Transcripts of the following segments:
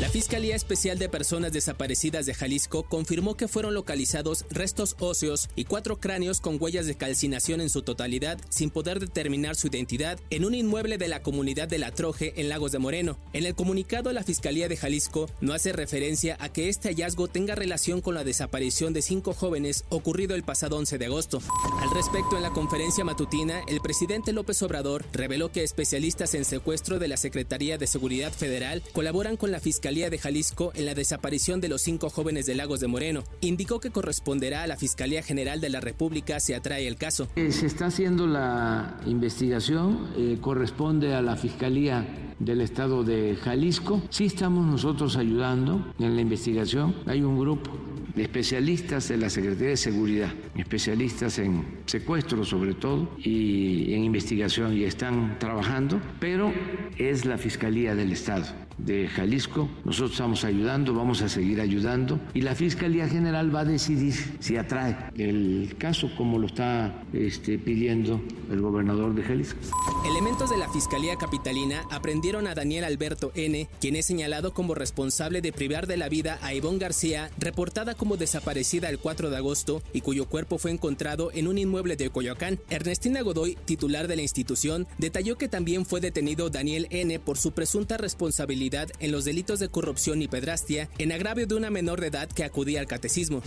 La Fiscalía Especial de Personas Desaparecidas de Jalisco confirmó que fueron localizados restos óseos y cuatro cráneos con huellas de calcinación en su totalidad sin poder determinar su identidad en un inmueble de la comunidad de La Troje en Lagos de Moreno. En el comunicado, la Fiscalía de Jalisco no hace referencia a que este hallazgo tenga relación con la desaparición de cinco jóvenes ocurrido el pasado 11 de agosto. Al respecto, en la conferencia matutina, el presidente López Obrador reveló que especialistas en secuestro de la Secretaría de Seguridad Federal colaboran con la Fiscalía de Jalisco en la desaparición de los cinco jóvenes de Lagos de Moreno. Indicó que corresponderá a la Fiscalía General de la República si atrae el caso. Eh, se está haciendo la investigación, eh, corresponde a la Fiscalía del Estado de Jalisco. Sí estamos nosotros ayudando en la investigación. Hay un grupo especialistas de la Secretaría de Seguridad, especialistas en secuestro sobre todo y en investigación y están trabajando, pero es la Fiscalía del Estado de Jalisco. Nosotros estamos ayudando, vamos a seguir ayudando y la Fiscalía General va a decidir si atrae el caso como lo está este, pidiendo el gobernador de Jalisco. Elementos de la Fiscalía Capitalina aprendieron a Daniel Alberto N., quien es señalado como responsable de privar de la vida a Ivonne García, reportada como desaparecida el 4 de agosto y cuyo cuerpo fue encontrado en un inmueble de Coyoacán. Ernestina Godoy, titular de la institución, detalló que también fue detenido Daniel N. por su presunta responsabilidad en los delitos de corrupción y pedrastia en agravio de una menor de edad que acudía al catecismo.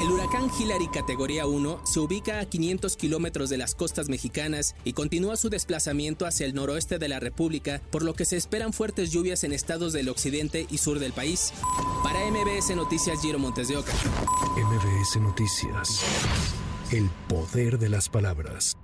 El huracán Hillary categoría 1 se ubica a 500 kilómetros de las costas mexicanas y continúa su desplazamiento hacia el noroeste de la República, por lo que se esperan fuertes lluvias en estados del occidente y sur del país. Para MBS Noticias, Giro Montes de Oca. MBS Noticias. El poder de las palabras.